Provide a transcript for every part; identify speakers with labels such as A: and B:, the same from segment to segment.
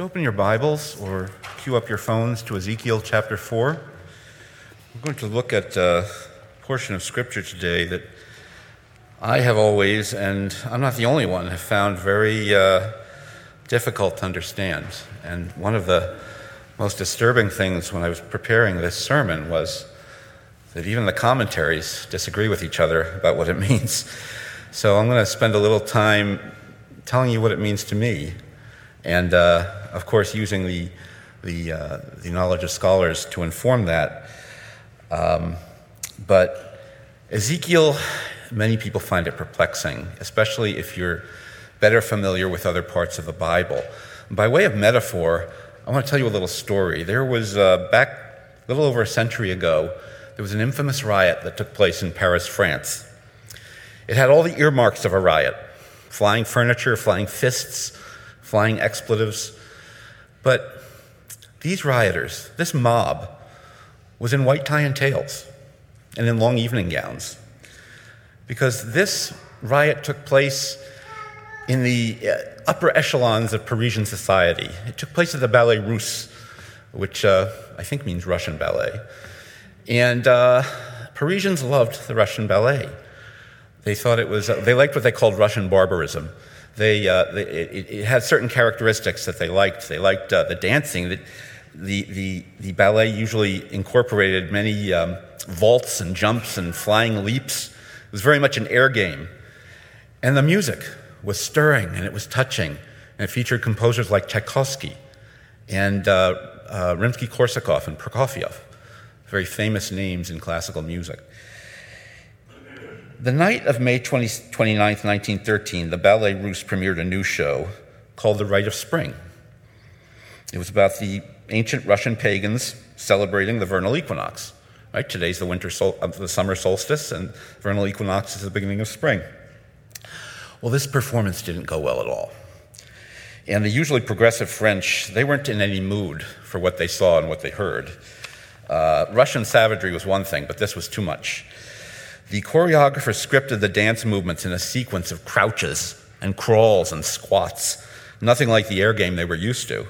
A: you open your Bibles or cue up your phones to Ezekiel chapter 4? We're going to look at a portion of Scripture today that I have always, and I'm not the only one, have found very uh, difficult to understand. And one of the most disturbing things when I was preparing this sermon was that even the commentaries disagree with each other about what it means. So I'm going to spend a little time telling you what it means to me and uh, of course, using the, the, uh, the, knowledge of scholars to inform that. Um, but Ezekiel, many people find it perplexing, especially if you're better familiar with other parts of the Bible. By way of metaphor, I want to tell you a little story. There was, uh, back a little over a century ago, there was an infamous riot that took place in Paris, France. It had all the earmarks of a riot flying furniture, flying fists, flying expletives. But these rioters, this mob, was in white tie and tails and in long evening gowns. Because this riot took place in the uh, upper echelons of Parisian society. It took place at the Ballet Russe, which uh, I think means Russian ballet. And uh, Parisians loved the Russian ballet. They thought it was, uh, they liked what they called Russian barbarism they, uh, they it, it, had certain characteristics that they liked. They liked uh, the dancing. The, the, the, the, ballet usually incorporated many um, vaults and jumps and flying leaps. It was very much an air game. And the music was stirring and it was touching. And it featured composers like Tchaikovsky and uh, uh Rimsky Korsakov and Prokofiev, very famous names in classical music. The night of May 20, 29, 1913, the Ballet Russe premiered a new show called The Rite of Spring. It was about the ancient Russian pagans celebrating the vernal equinox. Right? Today's the winter sol- uh, the summer solstice, and vernal equinox is the beginning of spring. Well, this performance didn't go well at all. And the usually progressive French, they weren't in any mood for what they saw and what they heard. Uh, Russian savagery was one thing, but this was too much. The choreographer scripted the dance movements in a sequence of crouches and crawls and squats, nothing like the air game they were used to.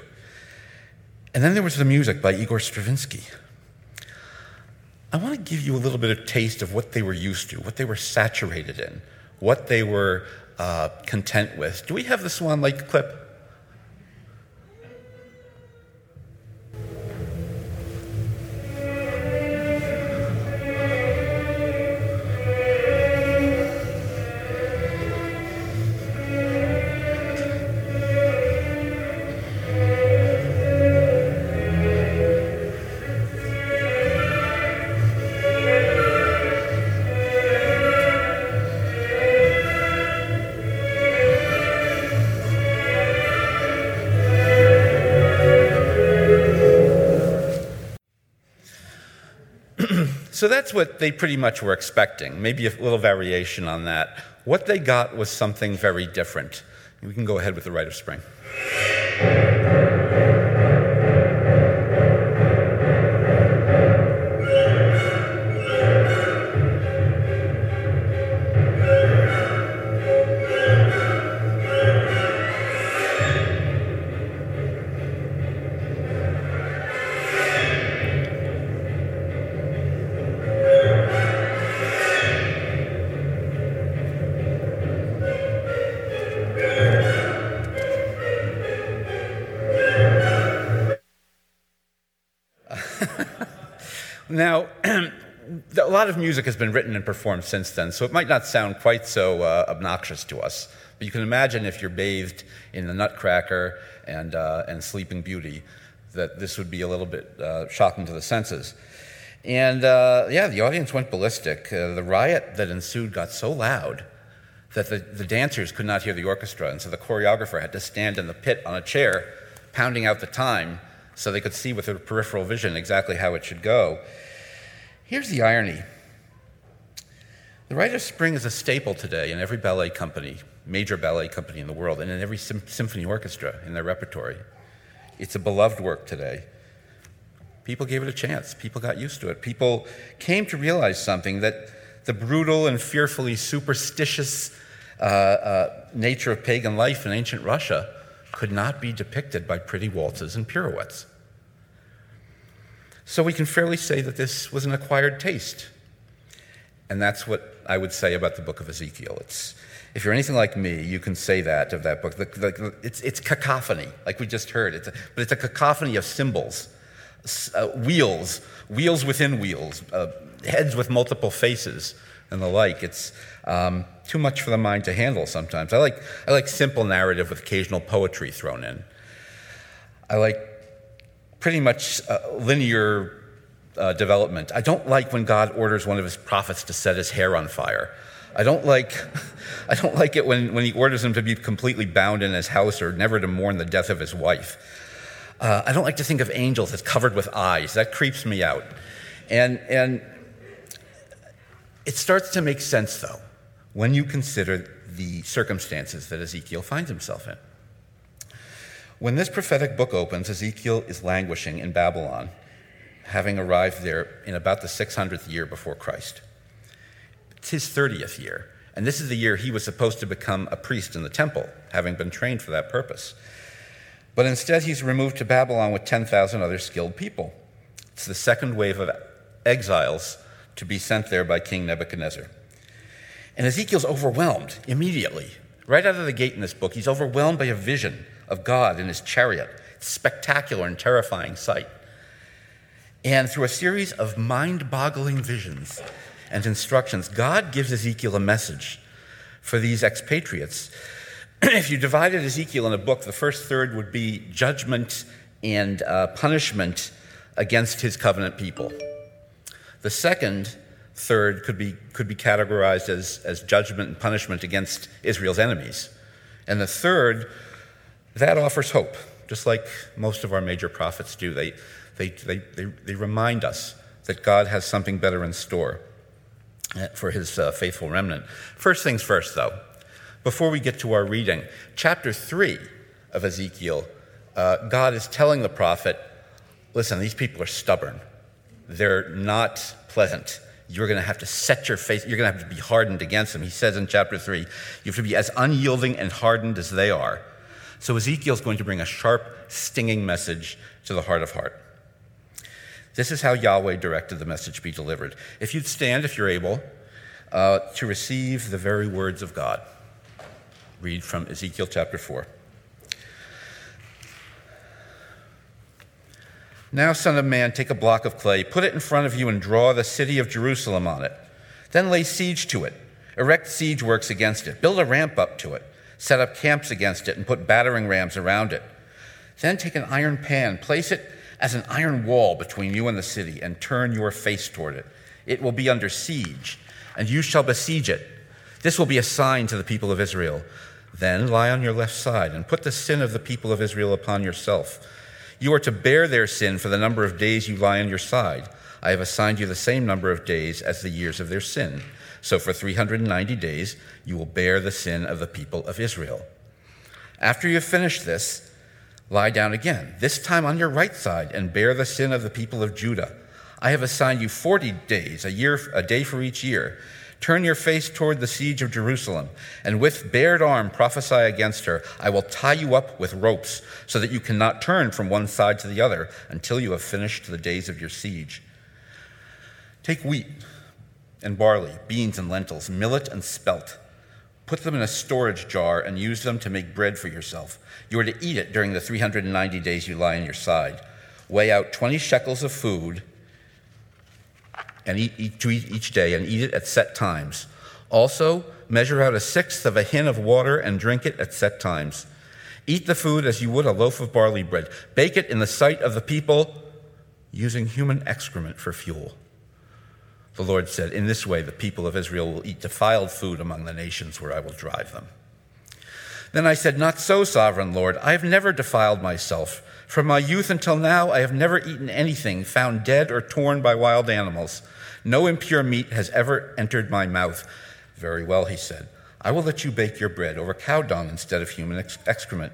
A: And then there was the music by Igor Stravinsky. I want to give you a little bit of taste of what they were used to, what they were saturated in, what they were uh, content with. Do we have the Swan Lake clip? So that's what they pretty much were expecting, maybe a little variation on that. What they got was something very different. We can go ahead with the Rite of Spring. Music has been written and performed since then, so it might not sound quite so uh, obnoxious to us. But you can imagine if you're bathed in the Nutcracker and, uh, and Sleeping Beauty, that this would be a little bit uh, shocking to the senses. And uh, yeah, the audience went ballistic. Uh, the riot that ensued got so loud that the, the dancers could not hear the orchestra, and so the choreographer had to stand in the pit on a chair, pounding out the time so they could see with their peripheral vision exactly how it should go. Here's the irony the Rite of Spring is a staple today in every ballet company, major ballet company in the world, and in every symphony orchestra in their repertory. It's a beloved work today. People gave it a chance. People got used to it. People came to realize something that the brutal and fearfully superstitious uh, uh, nature of pagan life in ancient Russia could not be depicted by pretty waltzes and pirouettes. So we can fairly say that this was an acquired taste. And that's what I would say about the book of Ezekiel. It's, if you're anything like me, you can say that of that book. The, the, it's, it's, cacophony, like we just heard. It's a, but it's a cacophony of symbols, uh, wheels, wheels within wheels, uh, heads with multiple faces, and the like. It's um, too much for the mind to handle sometimes. I like, I like simple narrative with occasional poetry thrown in. I like pretty much uh, linear uh, development. I don't like when God orders one of his prophets to set his hair on fire. I don't like, I don't like it when, when he orders him to be completely bound in his house or never to mourn the death of his wife. Uh, I don't like to think of angels as covered with eyes. That creeps me out. And, and it starts to make sense, though, when you consider the circumstances that Ezekiel finds himself in. When this prophetic book opens, Ezekiel is languishing in Babylon, having arrived there in about the 600th year before Christ. It's his 30th year, and this is the year he was supposed to become a priest in the temple, having been trained for that purpose. But instead, he's removed to Babylon with 10,000 other skilled people. It's the second wave of exiles to be sent there by King Nebuchadnezzar. And Ezekiel's overwhelmed immediately. Right out of the gate in this book, he's overwhelmed by a vision of God in his chariot. It's spectacular and terrifying sight. And through a series of mind boggling visions and instructions, God gives Ezekiel a message for these expatriates. if you divided Ezekiel in a book, the first third would be judgment and uh, punishment against his covenant people. The second third could be, could be categorized as, as judgment and punishment against Israel's enemies. And the third, that offers hope, just like most of our major prophets do. They, they, they, they, they remind us that God has something better in store uh, for his uh, faithful remnant. First things first, though, before we get to our reading, chapter 3 of Ezekiel, uh, God is telling the prophet, listen, these people are stubborn. They're not pleasant. You're going to have to set your face, you're going to have to be hardened against them. He says in chapter 3, you have to be as unyielding and hardened as they are. So Ezekiel's going to bring a sharp, stinging message to the heart of heart. This is how Yahweh directed the message be delivered. If you'd stand, if you're able, uh, to receive the very words of God. Read from Ezekiel chapter 4. Now, Son of Man, take a block of clay, put it in front of you, and draw the city of Jerusalem on it. Then lay siege to it, erect siege works against it, build a ramp up to it, set up camps against it, and put battering rams around it. Then take an iron pan, place it as an iron wall between you and the city, and turn your face toward it. It will be under siege, and you shall besiege it. This will be a sign to the people of Israel. Then lie on your left side, and put the sin of the people of Israel upon yourself you are to bear their sin for the number of days you lie on your side. I have assigned you the same number of days as the years of their sin. So for 390 days, you will bear the sin of the people of Israel. After you have finished this, lie down again, this time on your right side, and bear the sin of the people of Judah. I have assigned you 40 days, a year, a day for each year. Turn your face toward the siege of Jerusalem, and with bared arm prophesy against her. I will tie you up with ropes, so that you cannot turn from one side to the other until you have finished the days of your siege. Take wheat and barley, beans and lentils, millet and spelt. Put them in a storage jar and use them to make bread for yourself. You are to eat it during the 390 days you lie on your side. Weigh out 20 shekels of food and eat, eat, to eat each day and eat it at set times. Also, measure out a sixth of a hin of water and drink it at set times. Eat the food as you would a loaf of barley bread. Bake it in the sight of the people using human excrement for fuel. The Lord said, In this way, the people of Israel will eat defiled food among the nations where I will drive them. Then I said, Not so, sovereign Lord. I have never defiled myself. From my youth until now, I have never eaten anything found dead or torn by wild animals. No impure meat has ever entered my mouth. Very well, he said. I will let you bake your bread over cow dung instead of human ex- excrement.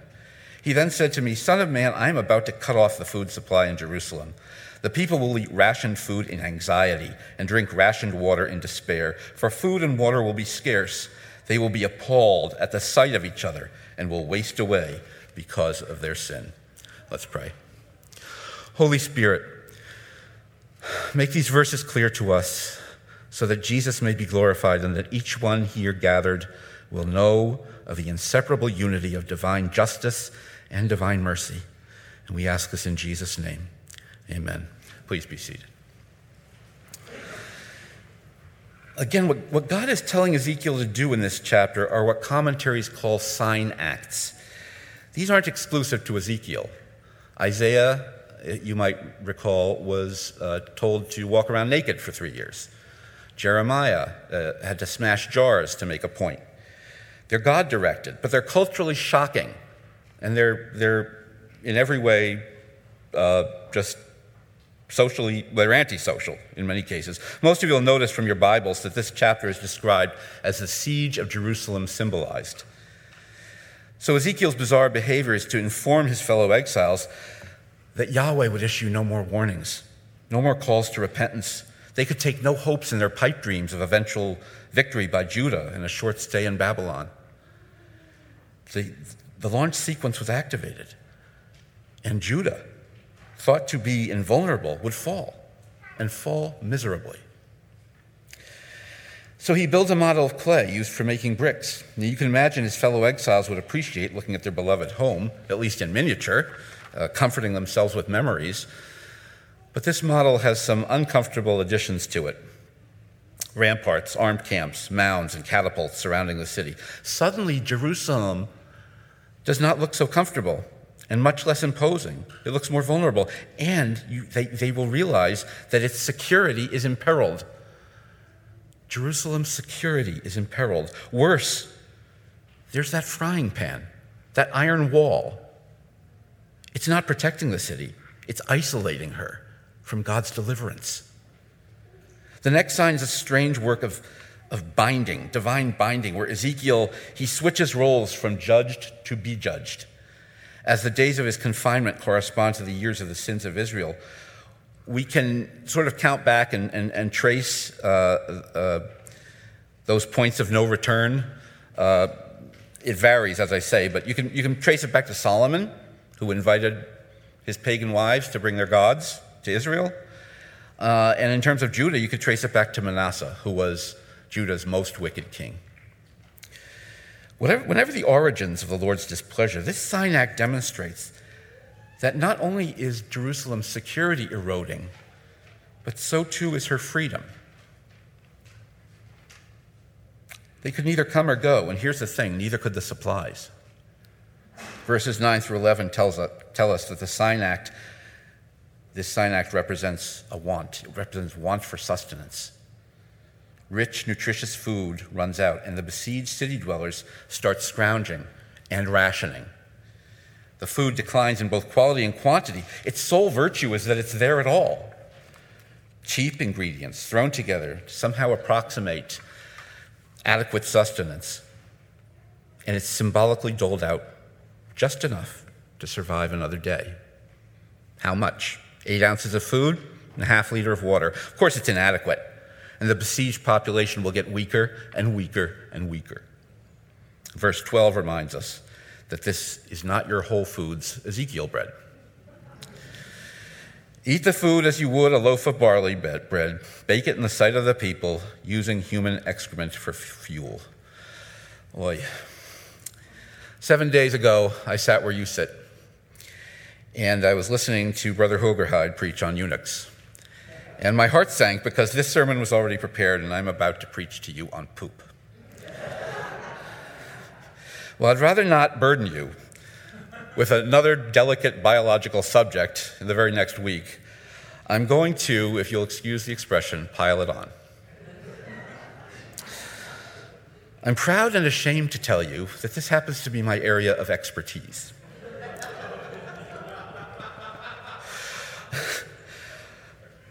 A: He then said to me, Son of man, I am about to cut off the food supply in Jerusalem. The people will eat rationed food in anxiety and drink rationed water in despair, for food and water will be scarce. They will be appalled at the sight of each other and will waste away because of their sin. Let's pray. Holy Spirit, make these verses clear to us so that Jesus may be glorified and that each one here gathered will know of the inseparable unity of divine justice and divine mercy. And we ask this in Jesus' name. Amen. Please be seated. Again, what, what God is telling Ezekiel to do in this chapter are what commentaries call sign acts. These aren't exclusive to Ezekiel. Isaiah, you might recall, was uh, told to walk around naked for three years. Jeremiah uh, had to smash jars to make a point. They're God directed, but they're culturally shocking, and they're, they're in every way uh, just socially, they're antisocial in many cases. Most of you will notice from your Bibles that this chapter is described as the siege of Jerusalem symbolized. So Ezekiel's bizarre behavior is to inform his fellow exiles that Yahweh would issue no more warnings, no more calls to repentance. They could take no hopes in their pipe dreams of eventual victory by Judah and a short stay in Babylon. The, the launch sequence was activated, and Judah thought to be invulnerable, would fall, and fall miserably. So he builds a model of clay used for making bricks. Now you can imagine his fellow exiles would appreciate looking at their beloved home, at least in miniature, uh, comforting themselves with memories. But this model has some uncomfortable additions to it ramparts, armed camps, mounds, and catapults surrounding the city. Suddenly, Jerusalem does not look so comfortable and much less imposing. It looks more vulnerable. And you, they, they will realize that its security is imperiled. Jerusalem's security is imperiled. Worse, there's that frying pan, that iron wall. It's not protecting the city, it's isolating her from God's deliverance. The next sign is a strange work of, of binding, divine binding, where Ezekiel, he switches roles from judged to be judged as the days of his confinement correspond to the years of the sins of Israel, we can sort of count back and, and, and trace uh, uh, those points of no return. Uh, it varies, as I say, but you can, you can trace it back to Solomon, who invited his pagan wives to bring their gods to Israel. Uh, and in terms of Judah, you could trace it back to Manasseh, who was Judah's most wicked king. Whatever, whenever the origins of the Lord's displeasure, this sign act demonstrates that not only is Jerusalem's security eroding, but so too is her freedom. They could neither come or go, and here's the thing neither could the supplies. Verses 9 through 11 tells us, tell us that the sign act, this sign act represents a want. It represents want for sustenance. Rich, nutritious food runs out, and the besieged city dwellers start scrounging and rationing. The food declines in both quality and quantity. Its sole virtue is that it's there at all. Cheap ingredients thrown together to somehow approximate adequate sustenance. And it's symbolically doled out just enough to survive another day. How much? Eight ounces of food and a half liter of water. Of course, it's inadequate and the besieged population will get weaker and weaker and weaker. Verse 12 reminds us that this is not your Whole Foods Ezekiel bread. Eat the food as you would a loaf of barley bread, bake it in the sight of the people, using human excrement for fuel. Boy. Seven days ago, I sat where you sit, and I was listening to Brother Hogerhide preach on eunuchs. And my heart sank because this sermon was already prepared and I'm about to preach to you on poop. well, I'd rather not burden you with another delicate biological subject in the very next week. I'm going to, if you'll excuse the expression, pile it on. I'm proud and ashamed to tell you that this happens to be my area of expertise.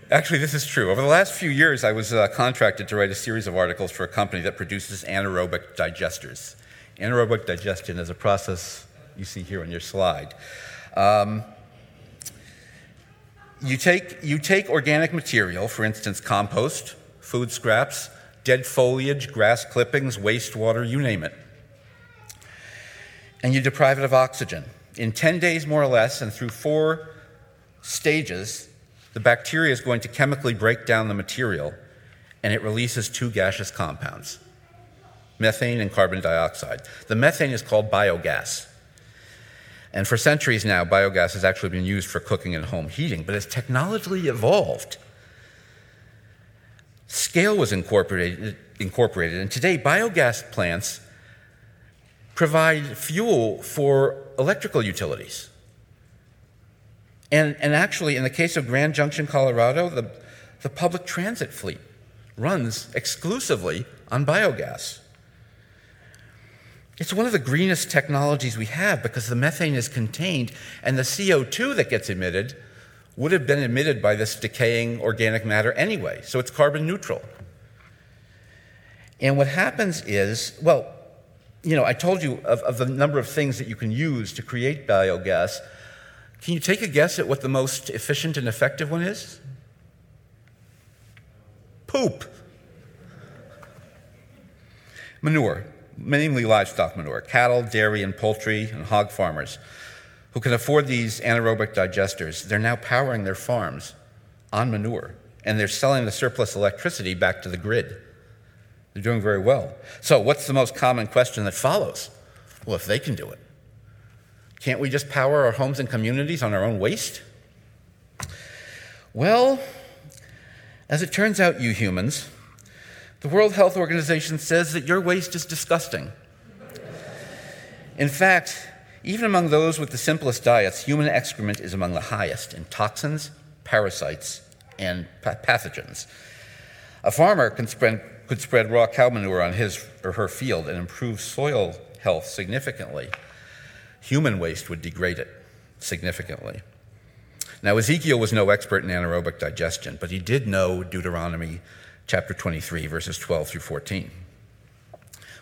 A: Actually, this is true. Over the last few years, I was uh, contracted to write a series of articles for a company that produces anaerobic digesters. Anaerobic digestion is a process you see here on your slide. Um, you, take, you take organic material, for instance, compost, food scraps, dead foliage, grass clippings, wastewater, you name it, and you deprive it of oxygen In 10 days, more or less, and through four stages, the bacteria is going to chemically break down the material and it releases two gaseous compounds methane and carbon dioxide. The methane is called biogas. And for centuries now, biogas has actually been used for cooking and home heating. But as technology evolved, scale was incorporated, incorporated. And today, biogas plants provide fuel for electrical utilities. And, and actually, in the case of Grand Junction, Colorado, the, the public transit fleet runs exclusively on biogas. It's one of the greenest technologies we have because the methane is contained, and the CO2 that gets emitted would have been emitted by this decaying organic matter anyway, so it's carbon neutral. And what happens is, well, you know, I told you of, of the number of things that you can use to create biogas. Can you take a guess at what the most efficient and effective one is? Poop. Manure, mainly livestock manure, cattle, dairy, and poultry, and hog farmers who can afford these anaerobic digesters, they're now powering their farms on manure, and they're selling the surplus electricity back to the grid. They're doing very well. So, what's the most common question that follows? Well, if they can do it, can't we just power our homes and communities on our own waste? Well, as it turns out, you humans, the World Health Organization says that your waste is disgusting. In fact, even among those with the simplest diets, human excrement is among the highest in toxins, parasites, and pathogens. A farmer can spread, could spread raw cow manure on his or her field and improve soil health significantly. Human waste would degrade it significantly. Now, Ezekiel was no expert in anaerobic digestion, but he did know Deuteronomy chapter 23, verses 12 through 14,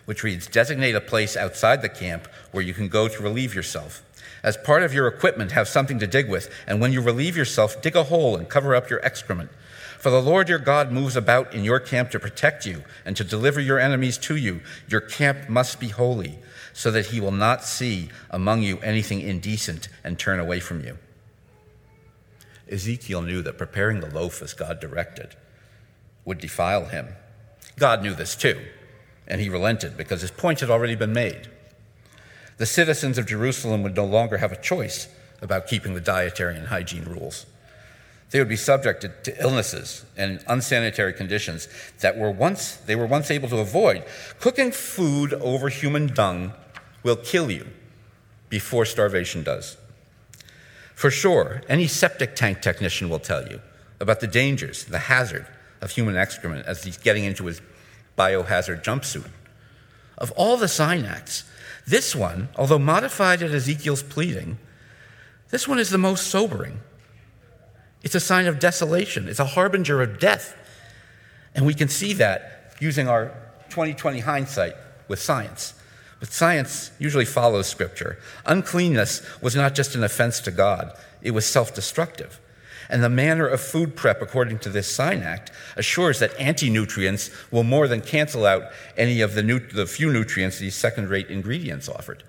A: which reads Designate a place outside the camp where you can go to relieve yourself. As part of your equipment, have something to dig with, and when you relieve yourself, dig a hole and cover up your excrement. For the Lord your God moves about in your camp to protect you and to deliver your enemies to you. Your camp must be holy, so that he will not see among you anything indecent and turn away from you. Ezekiel knew that preparing the loaf as God directed would defile him. God knew this too, and he relented because his point had already been made. The citizens of Jerusalem would no longer have a choice about keeping the dietary and hygiene rules. They would be subjected to illnesses and unsanitary conditions that were once, they were once able to avoid. Cooking food over human dung will kill you before starvation does. For sure, any septic tank technician will tell you about the dangers, the hazard of human excrement as he's getting into his biohazard jumpsuit. Of all the sign acts, this one, although modified at Ezekiel's pleading, this one is the most sobering. It's a sign of desolation, it's a harbinger of death. And we can see that using our 2020 hindsight with science. But science usually follows scripture. Uncleanness was not just an offense to God, it was self destructive. And the manner of food prep, according to this sign act, assures that anti nutrients will more than cancel out any of the, nu- the few nutrients these second rate ingredients offered.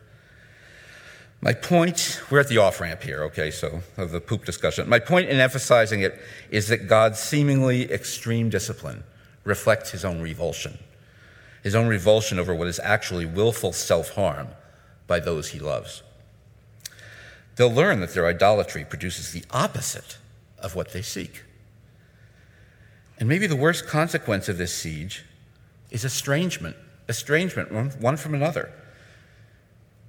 A: My point, we're at the off ramp here, okay, so of the poop discussion. My point in emphasizing it is that God's seemingly extreme discipline reflects his own revulsion, his own revulsion over what is actually willful self harm by those he loves. They'll learn that their idolatry produces the opposite of what they seek. And maybe the worst consequence of this siege is estrangement, estrangement one from another.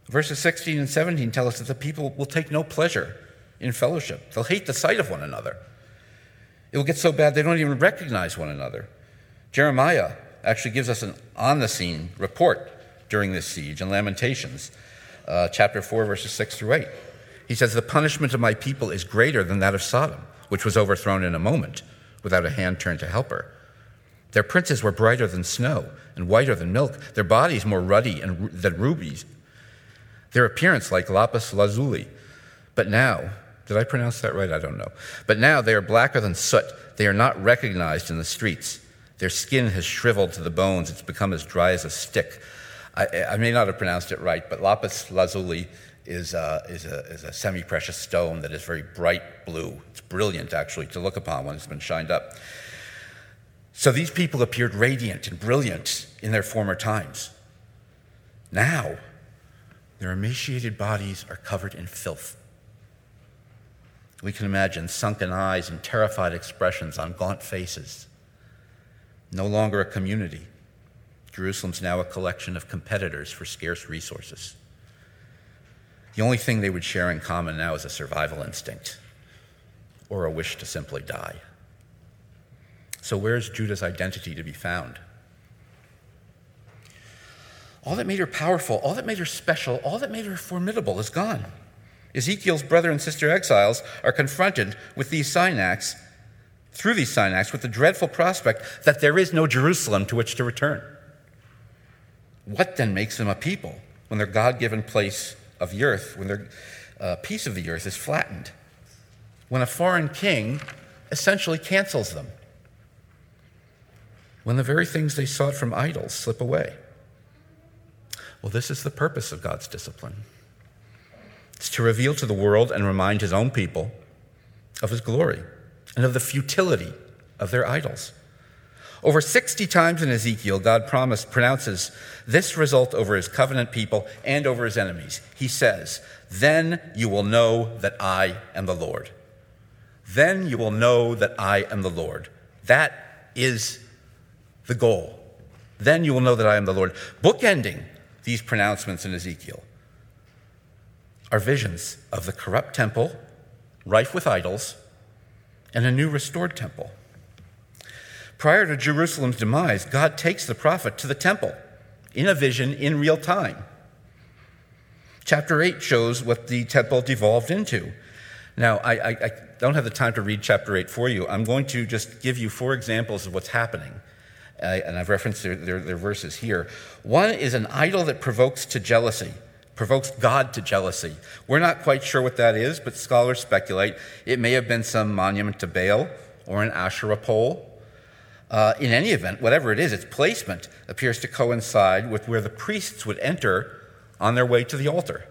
A: Verses 16 and 17 tell us that the people will take no pleasure in fellowship. They'll hate the sight of one another. It will get so bad they don't even recognize one another. Jeremiah actually gives us an on the scene report during this siege in Lamentations, uh, chapter 4, verses 6 through 8. He says, The punishment of my people is greater than that of Sodom which was overthrown in a moment without a hand turned to help her. Their princes were brighter than snow and whiter than milk, their bodies more ruddy and, than rubies, their appearance like lapis lazuli. But now, did I pronounce that right? I don't know. But now they are blacker than soot. They are not recognized in the streets. Their skin has shriveled to the bones. It's become as dry as a stick. I, I may not have pronounced it right, but lapis lazuli is, uh, is a, is a semi precious stone that is very bright blue. It's brilliant, actually, to look upon when it's been shined up. So these people appeared radiant and brilliant in their former times. Now, their emaciated bodies are covered in filth. We can imagine sunken eyes and terrified expressions on gaunt faces. No longer a community. Jerusalem's now a collection of competitors for scarce resources. The only thing they would share in common now is a survival instinct or a wish to simply die. So, where's Judah's identity to be found? All that made her powerful, all that made her special, all that made her formidable is gone. Ezekiel's brother and sister exiles are confronted with these sign acts, through these sign acts, with the dreadful prospect that there is no Jerusalem to which to return. What then makes them a people when their God given place of the earth, when their uh, piece of the earth is flattened? When a foreign king essentially cancels them? When the very things they sought from idols slip away? Well, this is the purpose of God's discipline. It's to reveal to the world and remind his own people of his glory and of the futility of their idols. Over 60 times in Ezekiel, God promised, pronounces this result over his covenant people and over his enemies. He says, Then you will know that I am the Lord. Then you will know that I am the Lord. That is the goal. Then you will know that I am the Lord. Bookending these pronouncements in Ezekiel are visions of the corrupt temple, rife with idols, and a new restored temple. Prior to Jerusalem's demise, God takes the prophet to the temple in a vision in real time. Chapter 8 shows what the temple devolved into. Now, I, I, I, don't have the time to read chapter 8 for you. I'm going to just give you four examples of what's happening. Uh, and I've referenced their, their, their verses here. One is an idol that provokes to jealousy provokes God to jealousy. We're not quite sure what that is, but scholars speculate it may have been some monument to Baal or an Asherah pole. Uh, in any event, whatever it is, its placement appears to coincide with where the priests would enter on their way to the altar.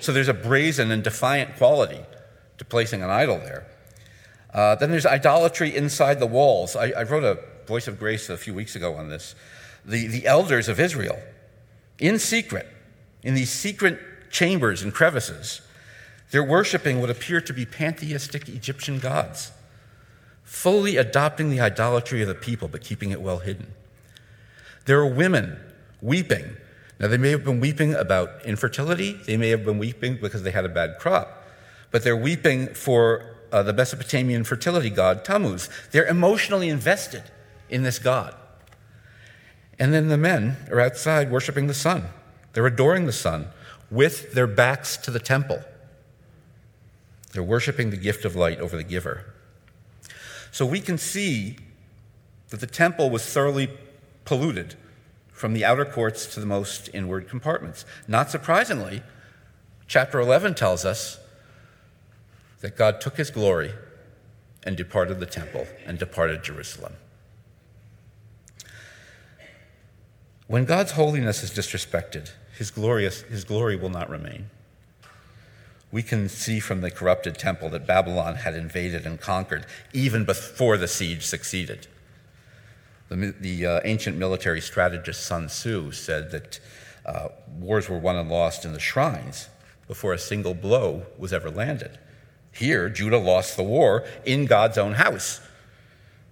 A: So there's a brazen and defiant quality to placing an idol there. Uh, then there's idolatry inside the walls. I, I, wrote a Voice of Grace a few weeks ago on this. The, the elders of Israel, in secret, in these secret chambers and crevices, they're worshiping what appear to be pantheistic Egyptian gods, fully adopting the idolatry of the people but keeping it well hidden. There are women weeping. Now, they may have been weeping about infertility, they may have been weeping because they had a bad crop, but they're weeping for uh, the Mesopotamian fertility god Tammuz. They're emotionally invested in this god. And then the men are outside worshiping the sun. They're adoring the sun with their backs to the temple. They're worshiping the gift of light over the giver. So we can see that the temple was thoroughly polluted from the outer courts to the most inward compartments. Not surprisingly, chapter 11 tells us that God took his glory and departed the temple and departed Jerusalem. When God's holiness is disrespected, his, glorious, his glory will not remain. We can see from the corrupted temple that Babylon had invaded and conquered even before the siege succeeded. The, the uh, ancient military strategist Sun Tzu said that uh, wars were won and lost in the shrines before a single blow was ever landed. Here, Judah lost the war in God's own house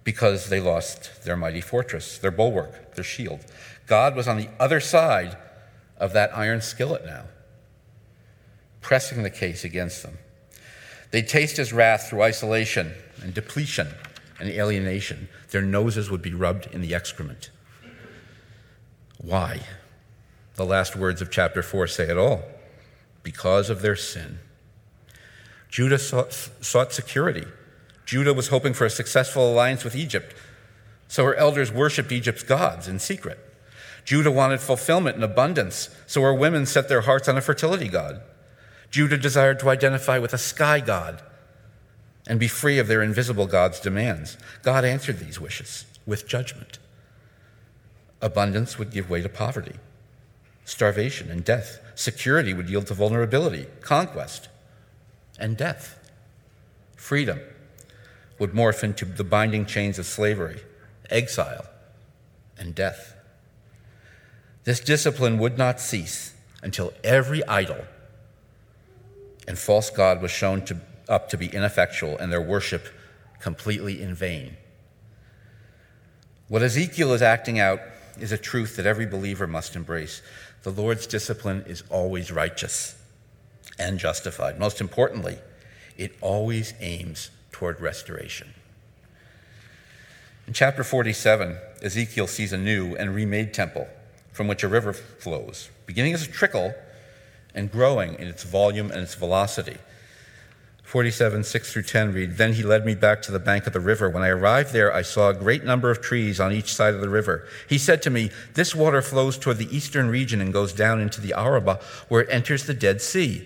A: because they lost their mighty fortress, their bulwark, their shield. God was on the other side of that iron skillet now, pressing the case against them. They'd taste his wrath through isolation and depletion and alienation. Their noses would be rubbed in the excrement. Why? The last words of chapter 4 say it all because of their sin. Judah sought, sought, security. Judah was hoping for a successful alliance with Egypt, so her elders worshiped Egypt's gods in secret. Judah wanted fulfillment and abundance, so her women set their hearts on a fertility god. Judah desired to identify with a sky god and be free of their invisible god's demands. God answered these wishes with judgment. Abundance would give way to poverty. starvation and death. Security would yield to vulnerability, conquest, and death. Freedom would morph into the binding chains of slavery, exile, and death. This discipline would not cease until every idol and false god was shown to, up to be ineffectual and their worship completely in vain. What Ezekiel is acting out is a truth that every believer must embrace. The Lord's discipline is always righteous and justified. Most importantly, it always aims toward restoration. In chapter 47, Ezekiel sees a new and remade temple from which a river flows, beginning as a trickle and growing in its volume and its velocity. 47, 6 through 10 read Then he led me back to the bank of the river. When I arrived there, I saw a great number of trees on each side of the river. He said to me, This water flows toward the eastern region and goes down into the Arabah, where it enters the Dead Sea.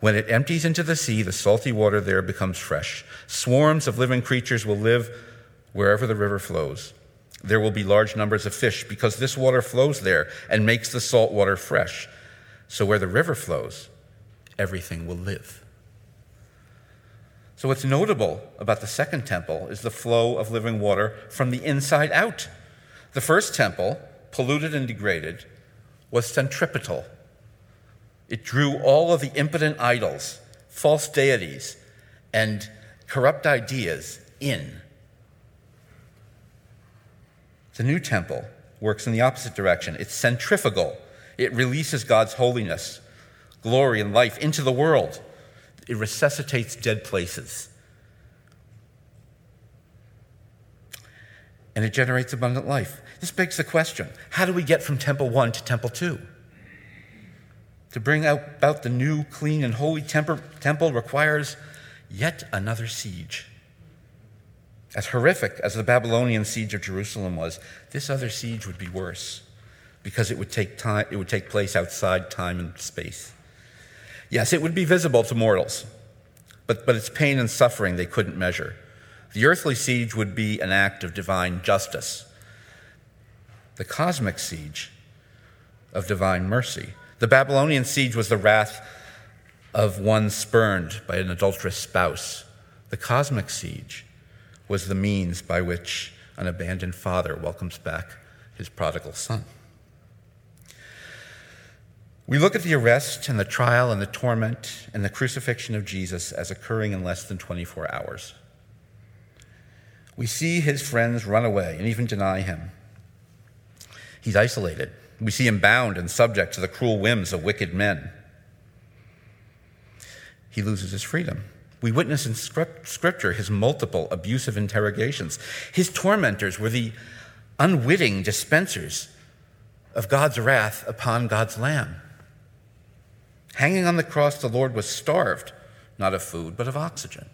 A: When it empties into the sea, the salty water there becomes fresh. Swarms of living creatures will live wherever the river flows. There will be large numbers of fish because this water flows there and makes the salt water fresh. So where the river flows, everything will live. So, what's notable about the second temple is the flow of living water from the inside out. The first temple, polluted and degraded, was centripetal. It drew all of the impotent idols, false deities, and corrupt ideas in. The new temple works in the opposite direction. It's centrifugal, it releases God's holiness, glory, and life into the world it resuscitates dead places. And it generates abundant life. This begs the question how do we get from Temple 1 to Temple 2? To bring about the new, clean, and holy temple requires yet another siege. As horrific as the Babylonian siege of Jerusalem was, this other siege would be worse because it would take, time, it would take place outside time and space. Yes, it would be visible to mortals, but, but its pain and suffering they couldn't measure. The earthly siege would be an act of divine justice, the cosmic siege of divine mercy. The Babylonian siege was the wrath of one spurned by an adulterous spouse. The cosmic siege was the means by which an abandoned father welcomes back his prodigal son. We look at the arrest and the trial and the torment and the crucifixion of Jesus as occurring in less than 24 hours. We see his friends run away and even deny him. He's isolated. We see him bound and subject to the cruel whims of wicked men. He loses his freedom. We witness in Scripture his multiple abusive interrogations. His tormentors were the unwitting dispensers of God's wrath upon God's Lamb. Hanging on the cross, the Lord was starved, not of food, but of oxygen.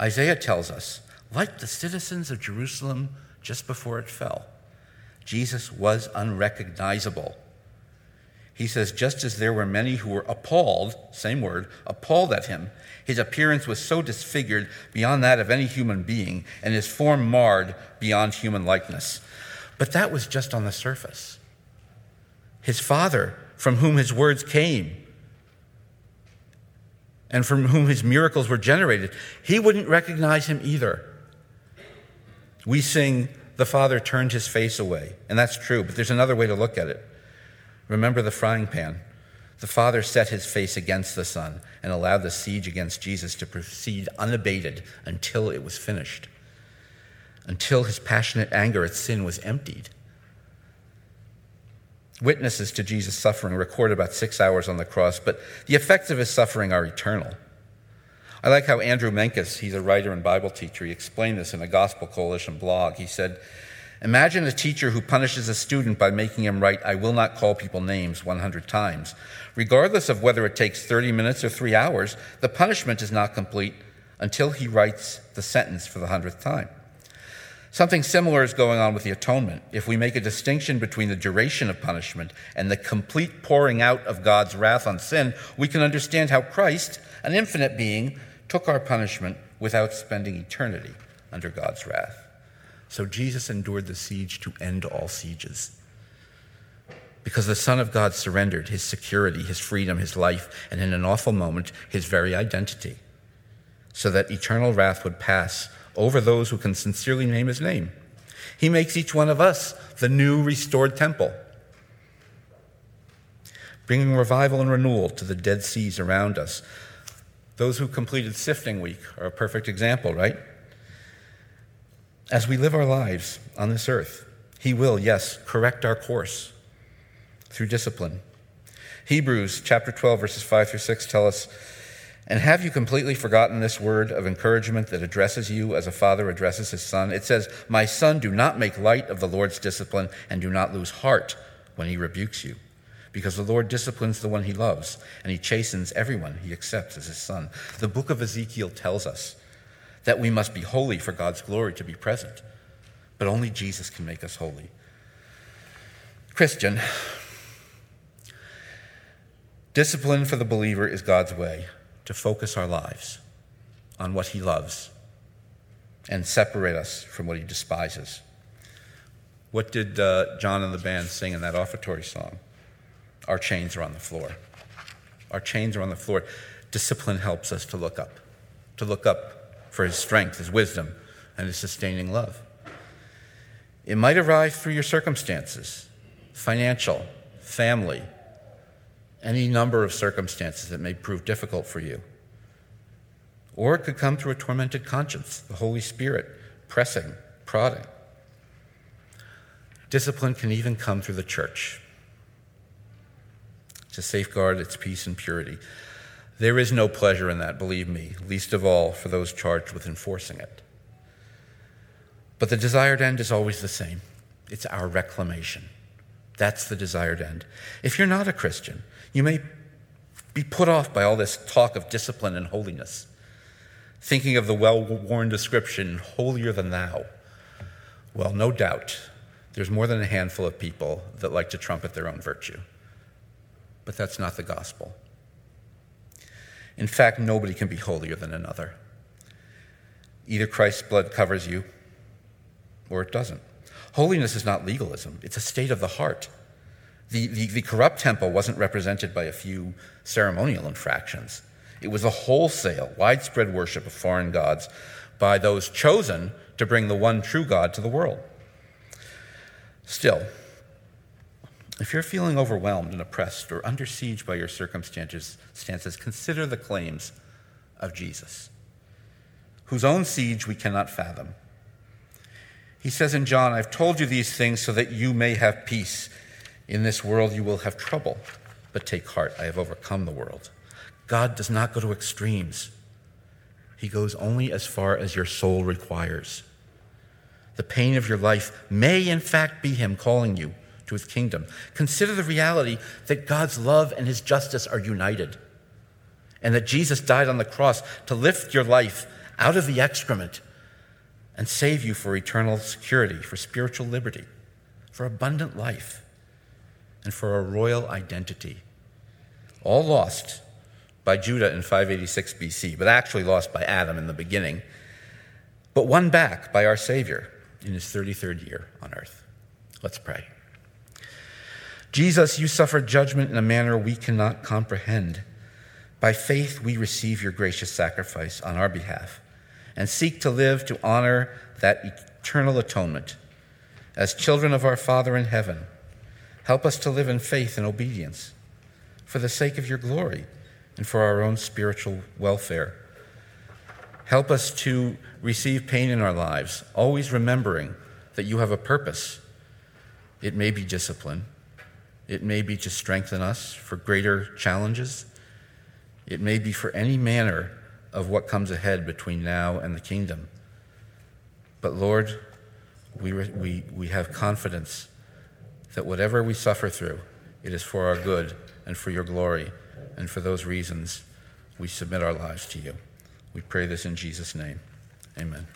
A: Isaiah tells us, like the citizens of Jerusalem just before it fell, Jesus was unrecognizable. He says, just as there were many who were appalled, same word, appalled at him, his appearance was so disfigured beyond that of any human being, and his form marred beyond human likeness. But that was just on the surface. His father from whom his words came and from whom his miracles were generated, he wouldn't recognize him either. We sing, The Father turned his face away, and that's true, but there's another way to look at it. Remember the frying pan. The Father set his face against the Son and allowed the siege against Jesus to proceed unabated until it was finished, until his passionate anger at sin was emptied. Witnesses to Jesus' suffering record about six hours on the cross, but the effects of his suffering are eternal. I like how Andrew Menkes, he's a writer and Bible teacher, he explained this in a Gospel Coalition blog. He said, Imagine a teacher who punishes a student by making him write, I will not call people names 100 times. Regardless of whether it takes 30 minutes or three hours, the punishment is not complete until he writes the sentence for the hundredth time. Something similar is going on with the atonement. If we make a distinction between the duration of punishment and the complete pouring out of God's wrath on sin, we can understand how Christ, an infinite being, took our punishment without spending eternity under God's wrath. So Jesus endured the siege to end all sieges. because the Son of God surrendered his security, his freedom, his life, and in an awful moment, his very identity, so that eternal wrath would pass over those who can sincerely name his name. He makes each one of us the new restored temple, bringing revival and renewal to the dead seas around us. Those who completed sifting week are a perfect example, right? As we live our lives on this earth, he will, yes, correct our course through discipline. Hebrews chapter 12, verses 5 through 6 tell us, And have you completely forgotten this word of encouragement that addresses you as a father addresses his son? It says, My son, do not make light of the Lord's discipline and do not lose heart when he rebukes you. Because the Lord disciplines the one he loves, and he chastens everyone he accepts as his son. The book of Ezekiel tells us that we must be holy for God's glory to be present, but only Jesus can make us holy. Christian, Discipline for the believer is God's way to focus our lives on what He loves and separate us from what He despises. What did uh, John and the band sing in that offertory song? Our chains are on the floor. Our chains are on the floor. Discipline helps us to look up, to look up for His strength, His wisdom, and His sustaining love. It might arrive through your circumstances financial, family, any number of circumstances that may prove difficult for you. Or it could come through a tormented conscience, the Holy Spirit pressing, prodding. Discipline can even come through the church to safeguard its peace and purity. There is no pleasure in that, believe me, least of all for those charged with enforcing it. But the desired end is always the same it's our reclamation. That's the desired end. If you're not a Christian, you may be put off by all this talk of discipline and holiness, thinking of the well worn description, holier than thou. Well, no doubt, there's more than a handful of people that like to trumpet their own virtue. But that's not the gospel. In fact, nobody can be holier than another. Either Christ's blood covers you or it doesn't. Holiness is not legalism, it's a state of the heart. The, the, the, corrupt temple wasn't represented by a few ceremonial infractions. It was a wholesale, widespread worship of foreign gods by those chosen to bring the one true God to the world. Still, if you're feeling overwhelmed and oppressed or under siege by your circumstances, consider the claims of Jesus, whose own siege we cannot fathom. He says in John, I've told you these things so that you may have peace. In this world you will have trouble, but take heart, I have overcome the world. God does not go to extremes, He goes only as far as your soul requires. The pain of your life may, in fact, be Him calling you to His kingdom. Consider the reality that God's love and His justice are united, and that Jesus died on the cross to lift your life out of the excrement and save you for eternal security, for spiritual liberty, for abundant life and for a royal identity. All lost by Judah in 586 BC, but actually lost by Adam in the beginning, but won back by our Savior in his 33rd year on earth. Let's pray. Jesus, you suffered judgment in a manner we cannot comprehend. By faith, we receive your gracious sacrifice on our behalf and seek to live to honor that eternal atonement. As children of our Father in heaven, Help us to live in faith and obedience for the sake of your glory and for our own spiritual welfare. Help us to receive pain in our lives, always remembering that you have a purpose. It may be discipline, it may be to strengthen us for greater challenges, it may be for any manner of what comes ahead between now and the kingdom. But Lord, we, we, we have confidence that whatever we suffer through, it is for our good and for your glory. And for those reasons, we submit our lives to you. We pray this in Jesus' name. Amen.